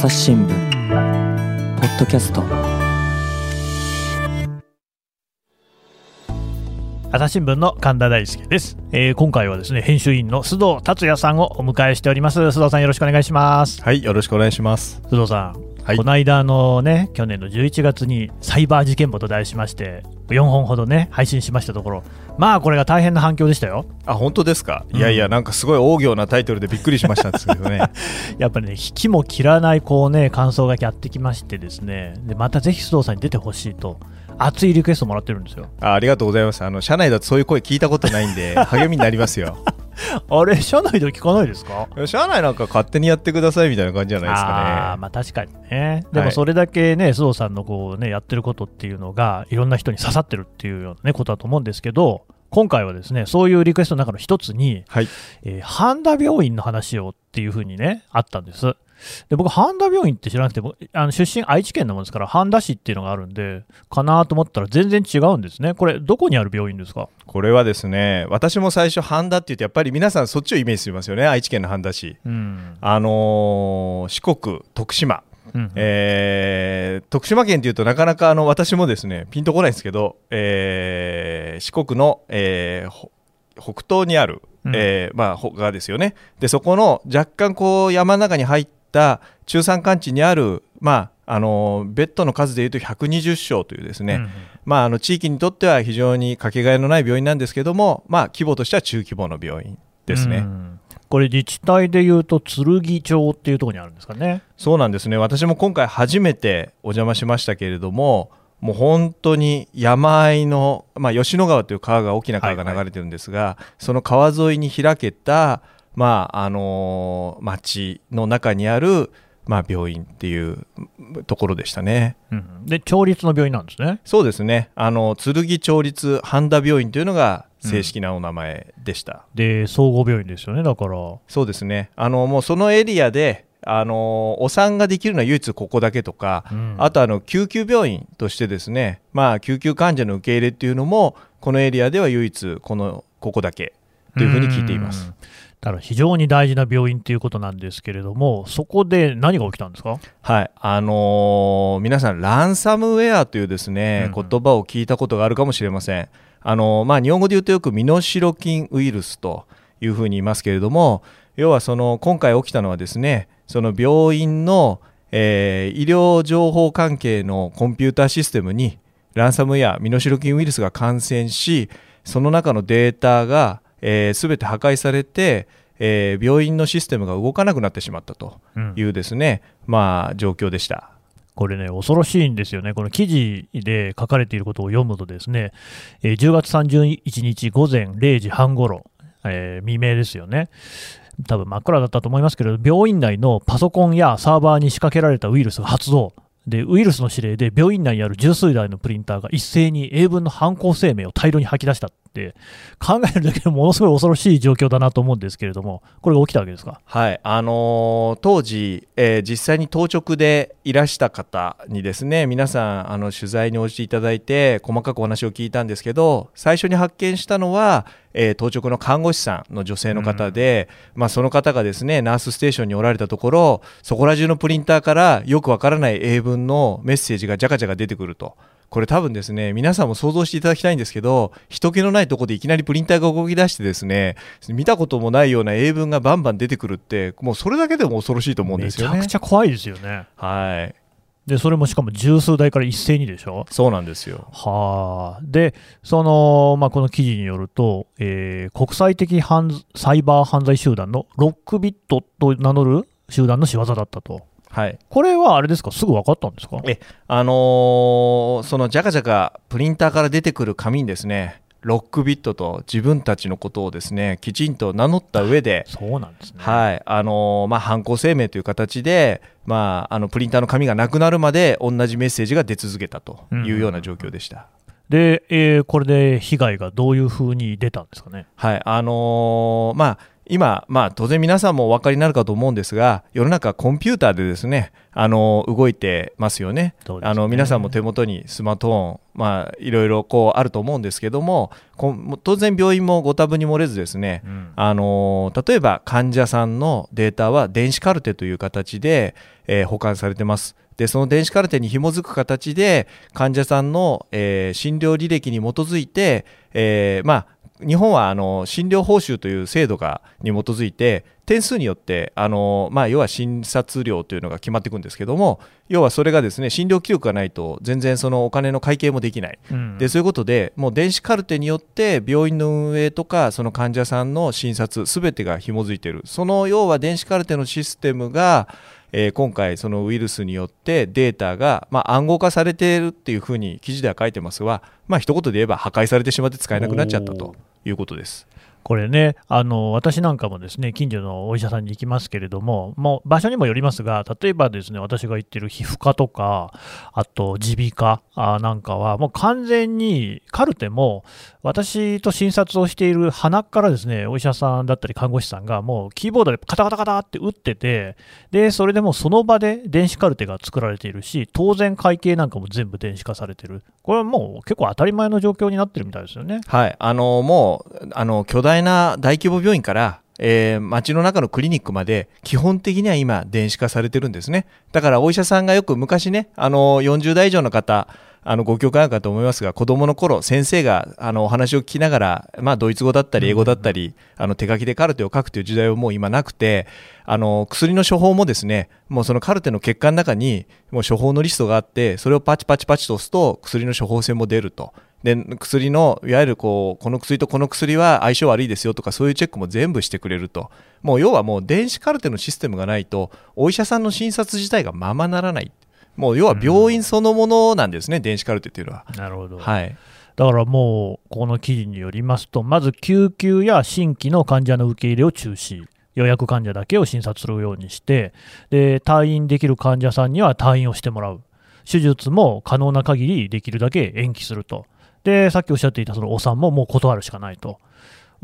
朝日新聞ポッドキャスト。朝日新聞の神田大輔です、えー今回はですね編集員の須藤達也さんをお迎えしております。須藤さんよろしくお願いします。はい、よろしくお願いします。須藤さん、はいこの間のね去年の11月にサイバー事件簿と題しまして4本ほどね配信しましたところまあこれが大変な反響でしたよあ、本当ですか？うんいやいや、なんかすごい大行なタイトルでびっくりしましたんですけどね。やっぱりね引きも切らないこうね感想がやってきましてですねでまたぜひ須藤さんに出てほしいと熱いリクエストもらってるんですよあありがとうございます。あの、社内だとそういう声聞いたことないんで、励みになりますよ。あれ社内では聞かないですか？社内なんか勝手にやってくださいみたいな感じじゃないですかね。まあ確かにね。ではいもそれだけね、須藤さんのこうね、やってることっていうのが、いろんな人に刺さってるっていうような、ね、ことだと思うんですけど、今回はですね、そういうリクエストの中の一つに、はい。えー半田病院の話をっていうふうにね、あったんです。で僕、半田病院って知らなくて、僕あの出身愛知県のもんですから、半田市っていうのがあるんで、かなと思ったら全然違うんですね。これ、どこにある病院ですか？これはですね、私も最初、半田って言って、やっぱり皆さんそっちをイメージしますよね。愛知県の半田市。うん。あのー四国、徳島。うんえー徳島県というとなかなかあの私もですねピンとこないんですけど、えー四国の、えーほ北東にある、うんえーまあ、他ですよねでそこの若干こう山の中に入った中山間地にある、まあ、あのベッドの数でいうと120床というですね、うんまあ、あの地域にとっては非常にかけがえのない病院なんですけども、まあ、規模としては中規模の病院ですね。うん。これ、自治体でいうと、剣町っていうところにあるんですかね。そうなんですね。私も今回初めてお邪魔しましたけれどももう本当に山あいの、まあ、吉野川という川が大きな川が流れてるんですが、その川沿いに開けた、まああのー町の中にある、まあ、病院っていうところでしたね。うんで、町立の病院なんですね。そうですねあの剣町立半田病院というのが正式なお名前でした。で、総合病院ですよね、だから。そうですねあのもうそのエリアであのお産ができるのは唯一ここだけとか、うんあとあの救急病院としてですね、まあ、救急患者の受け入れっていうのもこのエリアでは唯一このここだけというふうに聞いていますうん。だから非常に大事な病院ということなんですけれども、そこで何が起きたんですか？はい。あのー皆さんランサムウェアというですね、うん。言葉を聞いたことがあるかもしれません。あのーまあ、日本語で言うとよく身代金ウイルスというふうに言いますけれども要はその今回起きたのはですねその病院の、えー医療情報関係のコンピューターシステムにランサムウェア身代金ウイルスが感染しその中のデータが、えー、全て破壊されて、えー病院のシステムが動かなくなってしまったとうんいうですね、まあ、状況でした。これね、恐ろしいんですよね。この記事で書かれていることを読むとですね、えー10月31日午前0時半ごろ、えー未明ですよね。多分真っ暗だったと思いますけれど、病院内のパソコンやサーバーに仕掛けられたウイルスが発動。で、ウイルスの指令で病院内にある十数台のプリンターが一斉に英文の犯行声明を大量に吐き出したって、考えるだけでものすごい恐ろしい状況だなと思うんですけれども、これが起きたわけですか？はいあのー当時、えー実際に当直でいらした方にですね皆さんあの取材に応じていただいて細かくお話を聞いたんですけど最初に発見したのは、えー当直の看護師さんの女性の方で、まあ、その方がですねナースステーションにおられたところそこら中のプリンターからよくわからない英文のメッセージがジャカジャカ出てくると。これ多分ですね皆さんも想像していただきたいんですけど人気のないところでいきなりプリンターが動き出してですね見たこともないような英文がバンバン出てくるってもうそれだけでも恐ろしいと思うんめちゃですよねくちゃ怖いですよね。はいで、それもしかも十数台から一斉にでしょ？そうなんですよはあ、で、その、まあ、この記事によると、えー国際的犯サイバー犯罪集団のロックビットと名乗る集団の仕業だったと。はいこれはあれですか、すぐ分かったんですか？えあのーそのジャカジャカプリンターから出てくる紙にですねロックビットと自分たちのことをですねきちんと名乗った上でそうなんですね。はいあのーまあ、犯行声明という形で、まあ、あのプリンターの紙がなくなるまで同じメッセージが出続けたというような状況でした。で、えーこれで被害がどういうふうに出たんですかね？はいあのーまあ今、まあ、当然皆さんもお分かりになるかと思うんですが世の中コンピューターでですねあの動いてますよね。ね。あの皆さんも手元にスマートフォン、まあ、いろいろこうあると思うんですけども当然病院もご多分に漏れずですねうん。あの例えば患者さんのデータは電子カルテという形で、えー保管されてます。でその電子カルテに紐づく形で患者さんの、えー診療履歴に基づいて、えーまあ日本はあの診療報酬という制度がに基づいて点数によってあの、まあ、要は診察料というのが決まっていくんですけども要はそれがですね診療記録がないと全然そのお金の会計もできない。うん。でそういうことでもう電子カルテによって病院の運営とかその患者さんの診察すべてが紐づいている。その要は電子カルテのシステムが、えー今回そのウイルスによってデータが、まあ、暗号化されているっていうふうに記事では書いてますが、まあ一言で言えば破壊されてしまって使えなくなっちゃったということです。これねあの、私なんかもですね近所のお医者さんに行きますけれども、もう場所にもよりますが、例えばですね私が行ってる皮膚科とか、あと耳鼻科あなんかは、もう完全にカルテも、私と診察をしている鼻からですねお医者さんだったり看護師さんが、もうキーボードでカタカタカタって打ってて、でそれでもうその場で電子カルテが作られているし、当然会計なんかも全部電子化されてる、これはもう結構当たり前の状況になってるみたいですよね。はい、あのもうあの巨大な大規模病院から、えー街の中のクリニックまで基本的には今電子化されてるんですね。だからお医者さんがよく昔ねあの40代以上の方あのご教会あるかと思いますが子供の頃先生があのお話を聞きながら、まあ、ドイツ語だったり英語だったり、あの手書きでカルテを書くという時代はもう今なくてあの薬の処方もですねもうそのカルテの結果の中にもう処方のリストがあってそれをパチパチパチと押すと薬の処方箋も出ると。で薬のいわゆるこうこの薬とこの薬は相性悪いですよとかそういうチェックも全部してくれると。もう要はもう電子カルテのシステムがないとお医者さんの診察自体がままならないもう要は病院そのものなんですね、電子カルテっていうのは。なるほど、はい、だからもう、この記事によりますと、まず救急や新規の患者の受け入れを中止、予約患者だけを診察するようにして、で退院できる患者さんには退院をしてもらう、手術も可能な限りできるだけ延期すると、でさっきおっしゃっていたそのお産ももう断るしかないと、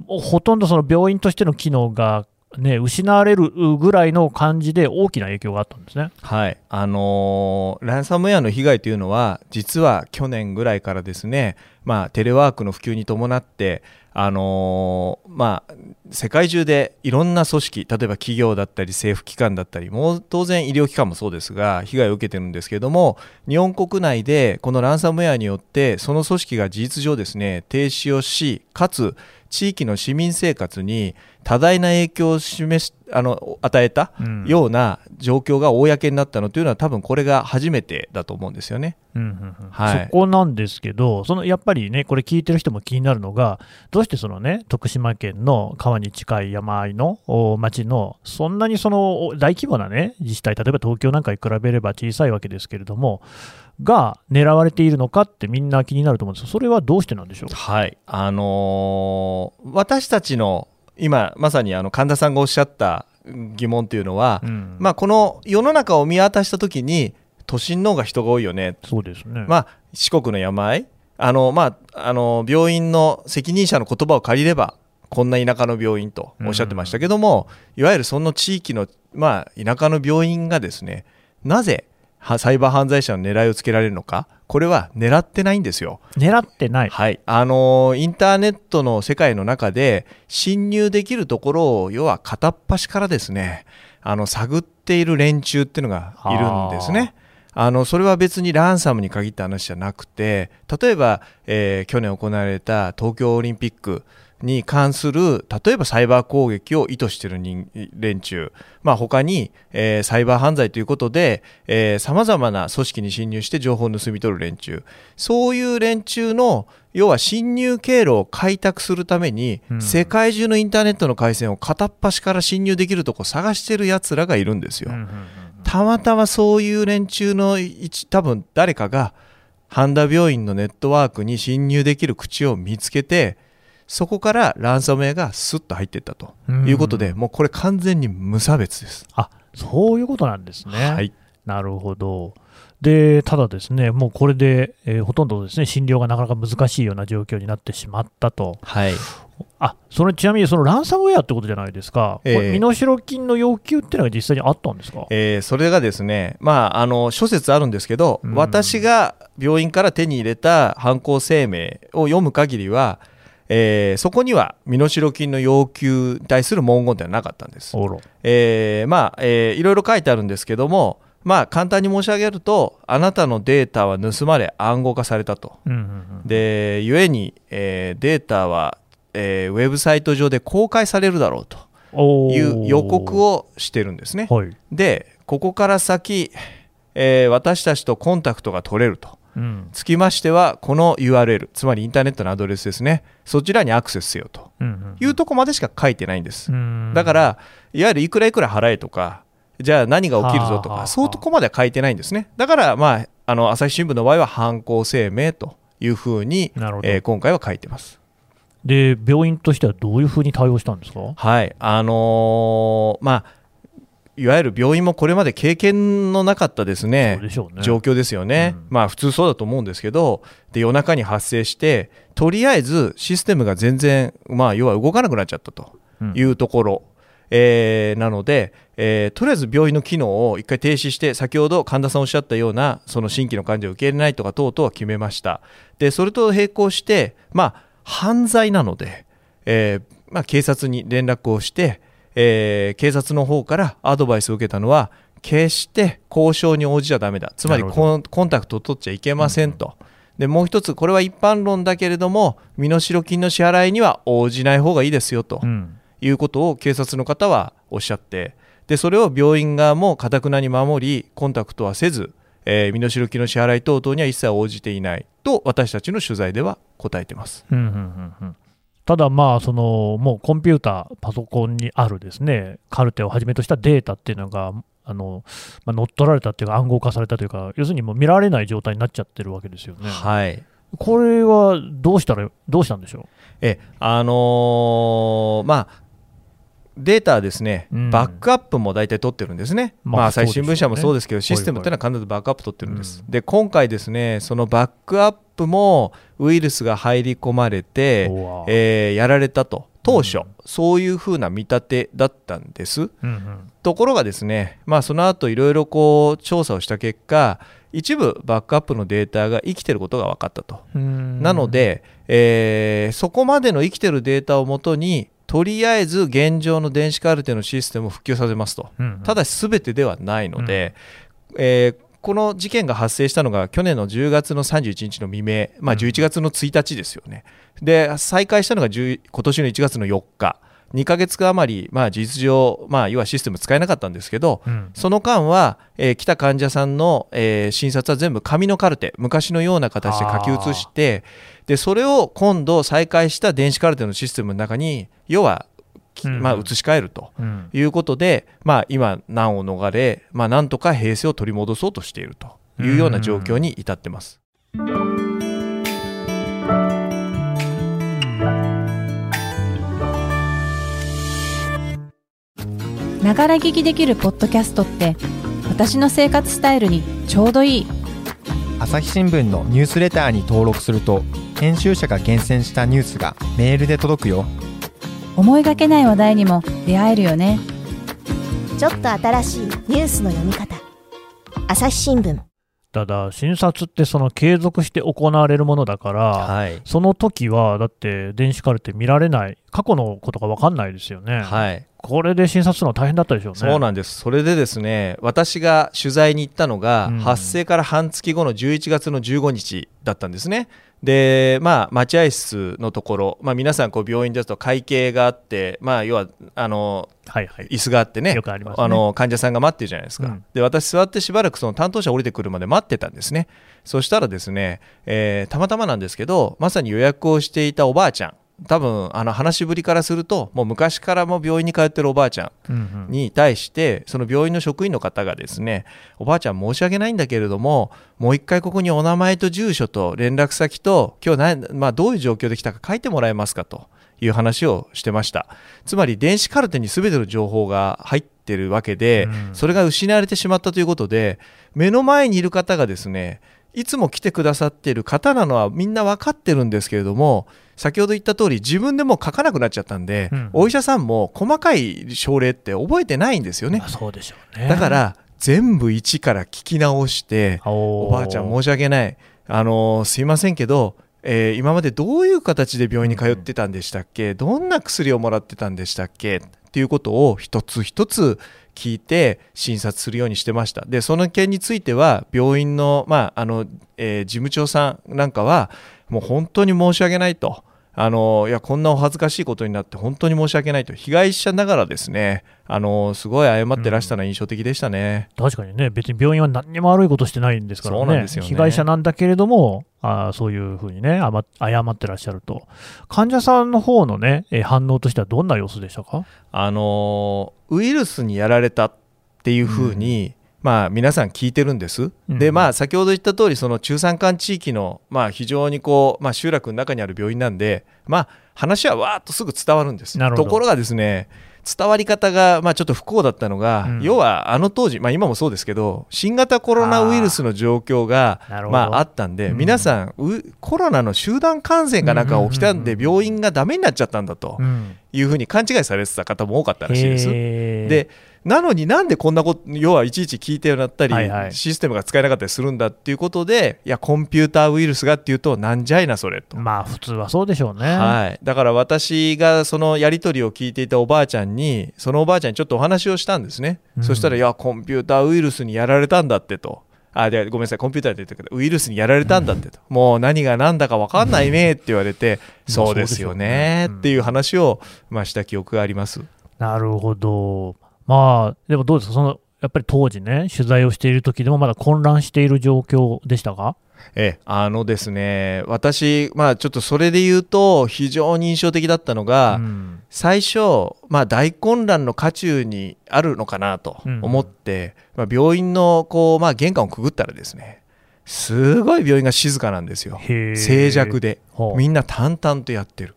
もうほとんどその病院としての機能が、ね、失われるぐらいの感じで大きな影響があったんですね。はいあのーランサムウェアの被害というのは実は去年ぐらいからですね、まあ、テレワークの普及に伴って、あのーまあ、世界中でいろんな組織例えば企業だったり政府機関だったりもう当然医療機関もそうですが被害を受けてるんですけれども日本国内でこのランサムウェアによってその組織が事実上ですね停止をしかつ地域の市民生活に多大な影響を示しあの与えたうん。ような状況が公になったのというのは多分これが初めてだと思うんですよね。うんうんうん。はい。そこなんですけど、そのやっぱりね、これ聞いてる人も気になるのが、どうしてそのね、徳島県の川に近い山あいのお町の、そんなにそのお大規模なね、自治体、例えば東京なんかに比べれば小さいわけですけれども、が狙われているのかってみんな気になると思うんですが、それはどうしてなんでしょう？か。はい、あのー私たちの今まさにあの神田さんがおっしゃった疑問というのは、うん。まあ、この世の中を見渡した時に都心の方が人が多いよね、そうですね。まあ、四国の山あい？あの、まあ、あの病院の責任者の言葉を借りればこんな田舎の病院とおっしゃってましたけども、いわゆるその地域の、まあ、田舎の病院がですねなぜはサイバー犯罪者の狙いをつけられるのか？これは狙ってないんですよ。狙ってない。はい、あのインターネットの世界の中で侵入できるところを要は片っ端からですねあの探っている連中っていうのがいるんですね。あのそれは別にランサムに限った話じゃなくて例えば、えー去年行われた東京オリンピックに関する例えばサイバー攻撃を意図している人連中、まあ、他に、えーサイバー犯罪ということでさまざまな組織に侵入して情報を盗み取る連中。そういう連中の要は侵入経路を開拓するために、うん。世界中のインターネットの回線を片っ端から侵入できるとこ探してるやつらがいるんですよ。うんうんうんたまたまそういう連中の一多分誰かが半田病院のネットワークに侵入できる口を見つけてそこからランサムウェアがスッと入っていったとうん。いうことで、もうこれ完全に無差別です。あそういうことなんですね。はい、なるほど。でただ、ですねもうこれで、えーほとんどですね診療がなかなか難しいような状況になってしまったと、はい。あそれちなみにそのランサムウェアってことじゃないですか、ええ。これ身代金の要求っていうのが実際にあったんですか、えーそれがですね、まあ、あの諸説あるんですけど、うん。私が病院から手に入れた犯行声明を読む限りは、えーそこには身代金の要求に対する文言ではなかったんです。えーまあえーいろいろ書いてあるんですけども、まあ、簡単に申し上げると、あなたのデータは盗まれ暗号化されたと。うんうんうんで、故に、えーデータは、えーウェブサイト上で公開されるだろうという予告をしてるんですね。はいで、ここから先、えー私たちとコンタクトが取れると。うんつきましては、この URL、つまりインターネットのアドレスですね、そちらにアクセスせよと。いうとこまでしか書いてないんです。うんだから、いわゆるいくらいくら払えとか、じゃあ何が起きるぞとか、そういうとこまでは書いてないんですね。だから、まあ、あの朝日新聞の場合は犯行声明というふうに、えー今回は書いてます。で病院としてはどういうふうに対応したんですか？はい、あのーまあ、いわゆる病院もこれまで経験のなかったですね。ね。状況ですよね、うん。まあ普通そうだと思うんですけどで夜中に発生してとりあえずシステムが全然、まあ、要は動かなくなっちゃったと。うん。いうところ、えーなので、えーとりあえず病院の機能を一回停止して先ほど神田さんおっしゃったようなその新規の患者を受け入れないとか等々は決めました。でそれと並行して、まあ、犯罪なので、えーまあ、警察に連絡をして、えー警察の方からアドバイスを受けたのは決して交渉に応じちゃだめだ。つまりコンタクトを取っちゃいけませんと。でもう一つ、これは一般論だけれども、身代金の支払いには応じない方がいいですよとうん。いうことを警察の方はおっしゃって、でそれを病院側もかたくなに守り、コンタクトはせず、えー身代金の支払い等々には一切応じていないと、私たちの取材では答えてます。うんうんうんうんただ、まあそのもうコンピューター、パソコンにあるですねカルテをはじめとしたデータっていうのが、あのまあ、乗っ取られたっていうか、暗号化されたというか、要するにもう見られない状態になっちゃってるわけですよね。はい。これはどうしたら、どうしたんでしょえあのーまあデータはですね、うん。バックアップも大体取ってるんですね、まあまあ、朝日新聞社もそうですけど、ねシステムっていうのは必ずバックアップ取ってるんです。うん。で、今回ですね、そのバックアップもウイルスが入り込まれて、えーやられたと、当初、うん。そういうふうな見立てだったんです。うんうん。ところがですね、まあ、その後いろいろこう調査をした結果、一部バックアップのデータが生きてることが分かったと。うん。なので、えーそこまでの生きてるデータをもとに、とりあえず現状の電子カルテのシステムを復旧させますと。うんうん。ただし、すべてではないので、えーこの事件が発生したのが去年の10月の31日の未明、まあ、うん。11月の1日ですよね。で、再開したのが10今年の1月の4日、2ヶ月余り、まあ、事実上、まあ、要はシステム使えなかったんですけど、うん。その間は、えー来た患者さんの、えー診察は全部紙のカルテ、昔のような形で書き写して、でそれを今度再開した電子カルテのシステムの中に、要は、まあ、移し替えると。うんいうことで、まあ、今、難を逃れ、まあ、なんとか平静を取り戻そうとしているというような状況に至ってます。ながら聞きできるポッドキャストって私の生活スタイルにちょうどいい朝日新聞のニュースレターに登録すると編集者が厳選したニュースがメールで届くよ思いがけない話題にも出会えるよねちょっと新しいニュースの読み方朝日新聞ただ、診察ってその継続して行われるものだから、はい。その時はだって電子カルテ見られない、過去のことが分かんないですよね。はい。これで診察するのは大変だったでしょうね。そうなんです。それでですね、私が取材に行ったのが、うん発生から半月後の11月の15日だったんですね。で、まあ、待合室のところ、まあ、皆さん、こう、病院ですと会計があって、まあ、要は、あの、はいはい。椅子があってねよくありますね。の患者さんが待ってるじゃないですか、うん。で私座ってしばらくその担当者降りてくるまで待ってたんですね。そしたらですね、えーたまたまなんですけどまさに予約をしていたおばあちゃん多分あの話しぶりからするともう昔からも病院に通ってるおばあちゃんに対してその病院の職員の方がですねおばあちゃん申し訳ないんだけれどももう一回ここにお名前と住所と連絡先と今日な、まあ、どういう状況で来たか書いてもらえますかという話をしてました。つまり電子カルテに全ての情報が入っってるわけで、うん。それが失われてしまったということで目の前にいる方がですねいつも来てくださっている方なのはみんな分かってるんですけれども先ほど言った通り自分でもう書かなくなっちゃったんで、うん。お医者さんも細かい症例って覚えてないんですよね。まあ、そうでしょうね。だから全部一から聞き直しておおばあちゃん申し訳ない。あのーすいませんけど、えー今までどういう形で病院に通ってたんでしたっけ、どんな薬をもらってたんでしたっけ？っていうことを一つ一つ聞いて診察するようにしてました。でその件については病院の,、まああのえー事務長さんなんかはもう本当に申し訳ないと。あのいやこんなお恥ずかしいことになって本当に申し訳ないと。被害者ながらですねあのすごい謝ってらしたのは印象的でしたね。確かにね、別に病院は何にも悪いことしてないんですからね、ね。被害者なんだけれども、あーそういうふうにね、謝ってらっしゃると、患者さんの方のね、えー反応としてはどんな様子でしたか？あのウイルスにやられたっていうふうに、まあ、皆さん聞いてるんです。うん。でまあ先ほど言った通りその中山間地域の、まあ、非常にこう、まあ、集落の中にある病院なんで、まあ、話はわーっとすぐ伝わるんです。ところがですね伝わり方が、まあ、ちょっと不幸だったのが、うん。要はあの当時、まあ、今もそうですけど新型コロナウイルスの状況がまあ、あったんで、うん。皆さんうコロナの集団感染かなんか起きたんで、病院がダメになっちゃったんだとうん。いうふうに勘違いされてた方も多かったらしいです。でなのになんでこんなこと要はいちいち聞いてなったり、はいはいシステムが使えなかったりするんだっていうことでいやコンピューターウイルスがっていうとなんじゃいなそれと。まあ、普通はそうでしょうね。はい、だから私がそのやり取りを聞いていたおばあちゃんにそのおばあちゃんにちょっとお話をしたんですね、うんそしたら「いやコンピューターウイルスにやられたんだって」と。あでごめんなさいコンピューターで言ったけどウイルスにやられたんだってと、もう何が何だか分かんないねって言われて、うんそうですよねっていう話を、まあ、した記憶があります。なるほど。まあ、でもどうですか、そのやっぱり当時ね、取材をしている時でもまだ混乱している状況でしたか？ええ、あのですね私、まあ、ちょっとそれで言うと非常に印象的だったのが、うん。最初、まあ、大混乱の渦中にあるのかなと思って、まあ、病院のこう、まあ、玄関をくぐったらですねすごい病院が静かなんですよ。静寂で。みんな淡々とやってる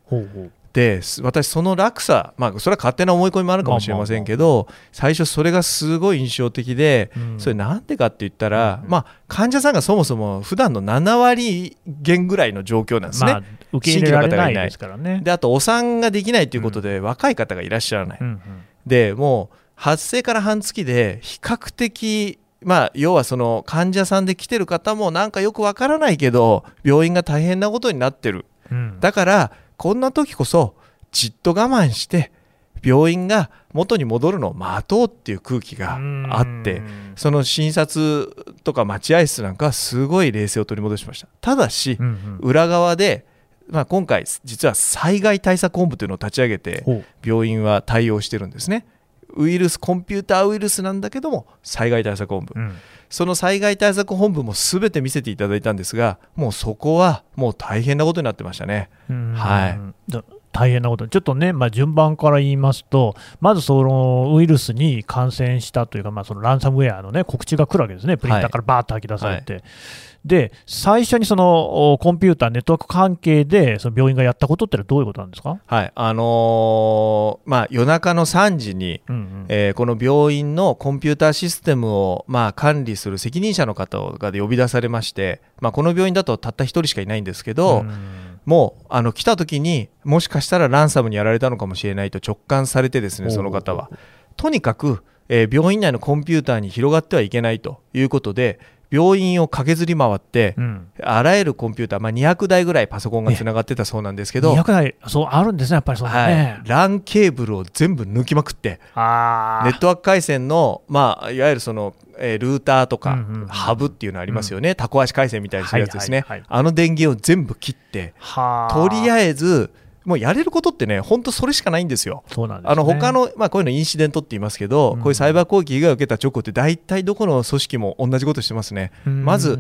です私その落差、まあ、それは勝手な思い込みもあるかもしれませんけど、最初それがすごい印象的で、うん。それなんでかって言ったら、うん。まあ、患者さんがそもそも普段の7割減ぐらいの状況なんですね。まあ、受け入れられないですからね。であとお産ができないということで、若い方がいらっしゃらない、でもう発生から半月で比較的まあ要はその患者さんで来てる方もなんかよくわからないけど病院が大変なことになってる。うん。だからこんな時こそじっと我慢して病院が元に戻るのを待とうっていう空気があってうんその診察とか待合室なんかはすごい冷静を取り戻しました。ただしうんうん。裏側で、まあ、今回実は災害対策本部というのを立ち上げて病院は対応してるんですね。ウイルスコンピューターウイルスなんだけども災害対策本部。うんその災害対策本部も全て見せていただいたんですがもうそこはもう大変なことになってましたね。うん。はい。だ大変なこと、ちょっとね、まあ、順番から言いますと、まずそのウイルスに感染したというか、まあ、そのランサムウェアの、ね、告知が来るわけですね、プリンターからバーッと吐き出されて、で最初にそのおコンピューター、ネットワーク関係でその病院がやったことってのはどういうことなんですか、はい。あのーまあ夜中の3時にうんうん。えーこの病院のコンピューターシステムを、まあ、管理する責任者の方が呼び出されまして、まあ、この病院だとたった一人しかいないんですけど、うんもうあの来た時にもしかしたらランサムにやられたのかもしれないと直感されてですねその方は。とにかく、えー病院内のコンピューターに広がってはいけないということで病院を駆けずり回って、うん。あらゆるコンピューター、まあ、200台ぐらいパソコンがつながってたそうなんですけど、200台、そうあるんですね、やっぱりそうだね。はい、LAN ケーブルを全部抜きまくってあネットワーク回線の、まあ、いわゆるその、えールーターとか、うんうんうんハブっていうのありますよね、タコ足回線みたいにするやつですね、はいはいはいあの電源を全部切って、とりえあえず、もうやれることってね、本当それしかないんですよ。そうなんです、ね、あの他の、まあ、こういうのインシデントって言いますけど、うんこういうサイバー攻撃が受けた直後って、大体どこの組織も同じことしてますね。うんまず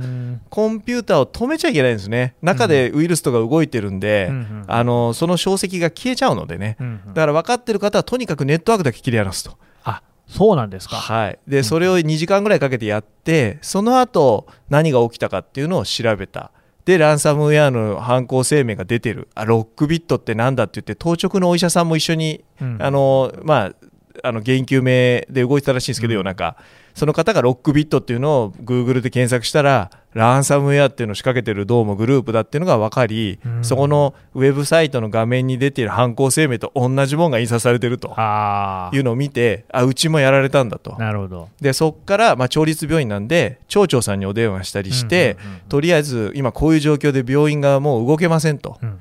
コンピューターを止めちゃいけないんですね。中でウイルスとか動いてるんで、うんうんあのその証跡が消えちゃうのでね。うんうんだから分かってる方はとにかくネットワークだけ切り離すと。あそうなんですか。はい、でそれを2時間ぐらいかけてやって、その後何が起きたかっていうのを調べた。でランサムウェアの犯行声明が出てる。あロックビットってなんだって言って当直のお医者さんも一緒に、うん。あのまああの原因究明で動いてたらしいんですけど、夜中その方がロックビットっていうのを Google で検索したらランサムウェアっていうのを仕掛けてるどうもグループだっていうのが分かり、うん。そこのウェブサイトの画面に出ている犯行声明と同じものが印刷されてると。あいうのを見てあうちもやられたんだと。あ、なるほど。でそこから、まあ、町立病院なんで町長さんにお電話したりして、とりあえず今こういう状況で病院がもう動けませんと。うん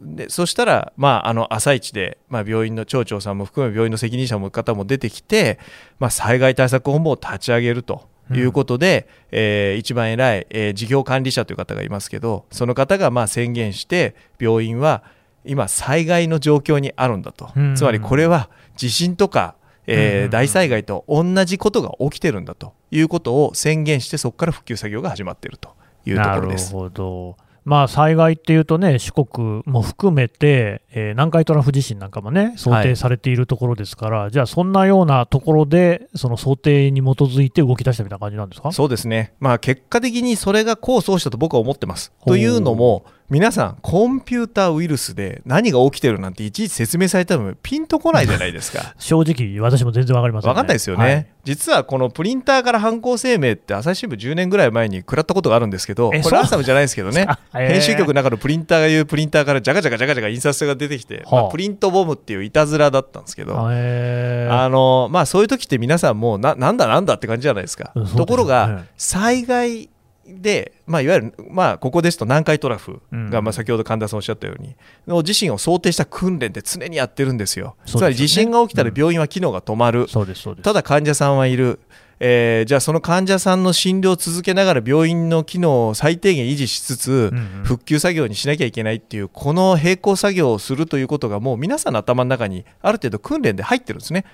でそしたら、まあ、あの朝一で、まあ、病院の町長さんも含め病院の責任者も方も出てきて、まあ、災害対策本部を立ち上げるということで、えー一番偉い、えー事業管理者という方がいますけどその方がまあ宣言して病院は今災害の状況にあるんだと、うんつまりこれは地震とか、えーうん大災害と同じことが起きてるんだということを宣言してそこから復旧作業が始まっているというところです。なるほど。まあ、災害っていうとね、四国も含めて、えー南海トラフ地震なんかもね、想定されているところですから、じゃあ、そんなようなところで、その想定に基づいて動き出したみたいな感じなんですか？そうですね、まあ、結果的にそれが功を奏したと僕は思ってます。というのも、皆さん、コンピューターウイルスで何が起きてるなんていちいち説明されてもピンとこないじゃないですか。正直、私も全然わかりません、ね。分かんないですよね、はい実はこのプリンターから犯行声明って朝日新聞10年ぐらい前に食らったことがあるんですけどこれランサムじゃないですけどねあへー編集局の中のプリンターが言うプリンターからジャカジャカジャカジャカ印刷が出てきて、はあまあプリントボムっていういたずらだったんですけど、へーあのまあ、そういう時って皆さんもうななんだなんだって感じじゃないですか。うんところが災害で、まあ、いわゆる、まあ、ここですと南海トラフが、うんまあ、先ほど神田さんおっしゃったようにの地震を想定した訓練で常にやってるんですよ。ね。つまり地震が起きたら病院は機能が止まる、そうです、そうです。ただ患者さんはいる、えーじゃあその患者さんの診療を続けながら病院の機能を最低限維持しつつ、復旧作業にしなきゃいけないっていうこの並行作業をするということがもう皆さんの頭の中にある程度訓練で入ってるんですね。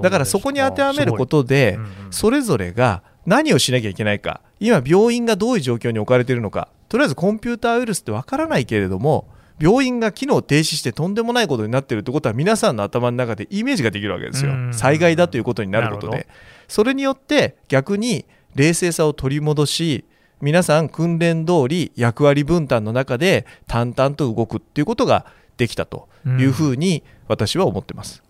だからそこに当てはめることで、それぞれが何をしなきゃいけないか、今、病院がどういう状況に置かれているのか、とりあえずコンピューターウイルスってわからないけれども、病院が機能停止してとんでもないことになっているってことは、皆さんの頭の中でイメージができるわけですよ。う、ん。災害だということになることで、それによって逆に冷静さを取り戻し、皆さん、訓練通り役割分担の中で淡々と動くっていうことができたというふうに私は思ってます。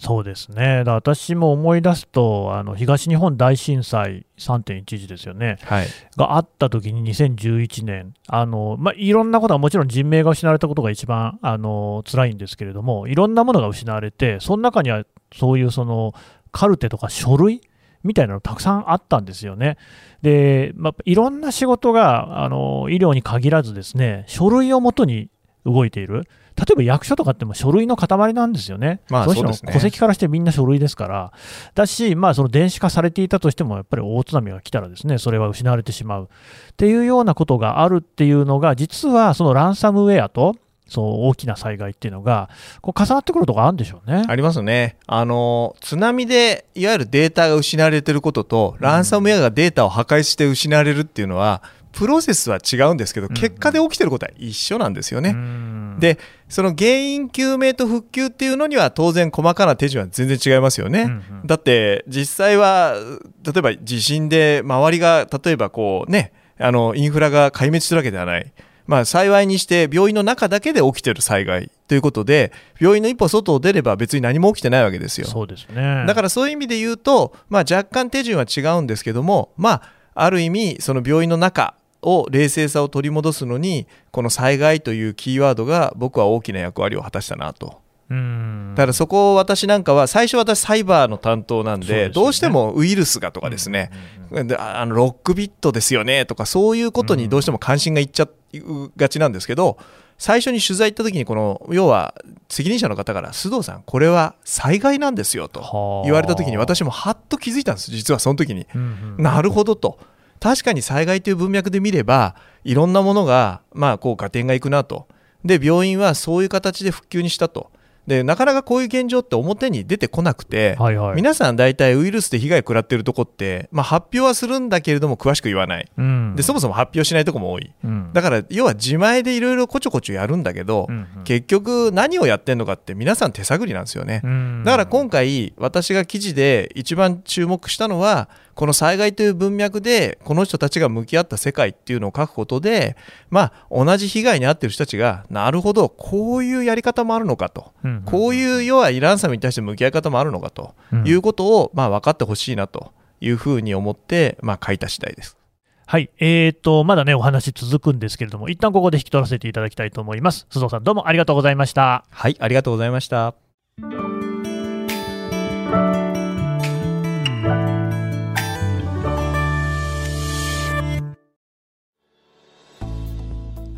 そうですね、だ私も思い出すと、あの東日本大震災3.11ですよね、はい、があった時に2011年、あのまあ、いろんなことがもちろん人命が失われたことが一番あの辛いんですけれども、いろんなものが失われて、その中にはそういうそのカルテとか書類みたいなのたくさんあったんですよね。で、まあ、いろんな仕事があの医療に限らずですね、書類をもとに動いている。例えば役所とかっても書類の塊なんですよね。まあの人のそうですね戸籍からしてみんな書類ですから。だし、まあその電子化されていたとしても、やっぱり大津波が来たらですね、それは失われてしまう。っていうようなことがあるっていうのが、実はそのランサムウェアと、そう大きな災害っていうのが、こう重なってくるところあるんでしょうね。ありますねあの津波でいわゆるデータが失われていることと、ランサムウェアがデータを破壊して失われるっていうのはプロセスは違うんですけど、ん結果で起きてることは一緒なんですよね。うんでその原因究明と復旧っていうのには当然細かな手順は全然違いますよね。うんうんだって実際は例えば地震で周りが例えばこうねあのインフラが壊滅してるわけではない。まあ、幸いにして病院の中だけで起きてる災害ということで病院の一歩外を出れば別に何も起きてないわけですよ。そうですね。だからそういう意味で言うと、まあ、若干手順は違うんですけども、まあ、ある意味その病院の中を冷静さを取り戻すのにこの災害というキーワードが僕は大きな役割を果たしたなと。うん。だからそこを私なんかは最初私サイバーの担当なんでどうしてもウイルスがとかですね、でああのロックビットですよねとかそういうことにどうしても関心がいっちゃうがちなんですけど最初に取材行った時にこの要は責任者の方から須藤さんこれは災害なんですよとはあ。言われた時に私もはっと気づいたんです実はその時に。うんうん。なるほどと確かに災害という文脈で見ればいろんなものがまあこう合点がいくなと。で病院はそういう形で復旧にしたと。でなかなかこういう現状って表に出てこなくて、はいはい。皆さん大体ウイルスで被害を食らっているとこって、まあ、発表はするんだけれども詳しく言わない。うん。でそもそも発表しないとこも多い。うん。だから要は自前でいろいろこちょこちょやるんだけど、うんうん。結局何をやってんのかって皆さん手探りなんですよね、うん。だから今回私が記事で一番注目したのはこの災害という文脈でこの人たちが向き合った世界っていうのを書くことで、まあ、同じ被害に遭っている人たちがなるほどこういうやり方もあるのかと、うんうんこういう要はイランサムに対して向き合い方もあるのかとうんいうことを、まあ、分かってほしいなというふうに思って、まあ、書いた次第です。はい、えーと、まだね、お話続くんですけれども、一旦ここで引き取らせていただきたいと思います。須藤さん、どうもありがとうございました。はい、ありがとうございました。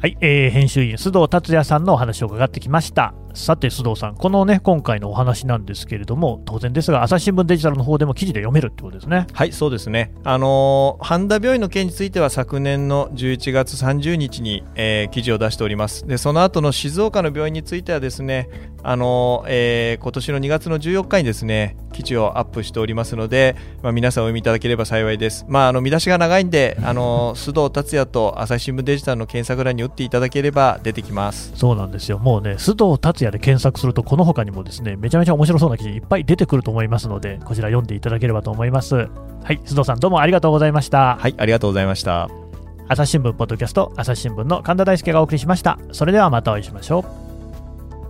はい、えー編集員、須藤達也さんのお話を伺ってきました。さて、須藤さん、このね、今回のお話なんですけれども、当然ですが、朝日新聞デジタルの方でも記事で読めるってことですね。はい、そうですね。あのー半田病院の件については昨年の11月30日に、えー記事を出しております。で、その後の静岡の病院についてはですね、あのーえー今年の2月の14日にですね、記事をアップしておりますので、まあ、皆さんお読みいただければ幸いです。まあ、あの見出しが長いんで、あのー須藤達也と朝日新聞デジタルの検索欄に打っていただければ出てきます。そうなんですよ。もうね、須藤達也で検索すると、この他にもですね、めちゃめちゃ面白そうな記事いっぱい出てくると思いますので、こちら読んでいただければと思います。はい、須藤さん、どうもありがとうございました。はい、ありがとうございました。朝日新聞ポッドキャスト、朝日新聞の神田大輔がお送りしました。それではまたお会いしましょう。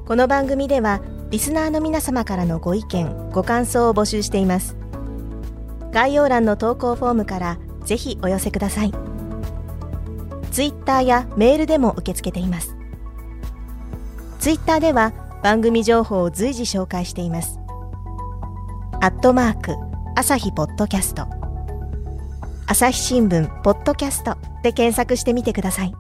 この番組ではリスナーの皆様からのご意見ご感想を募集しています概要欄の投稿フォームからぜひお寄せくださいツイッターやメールでも受け付けていますツイッターでは番組情報を随時紹介しています。アットマーク朝日ポッドキャスト。朝日新聞ポッドキャストで検索してみてください。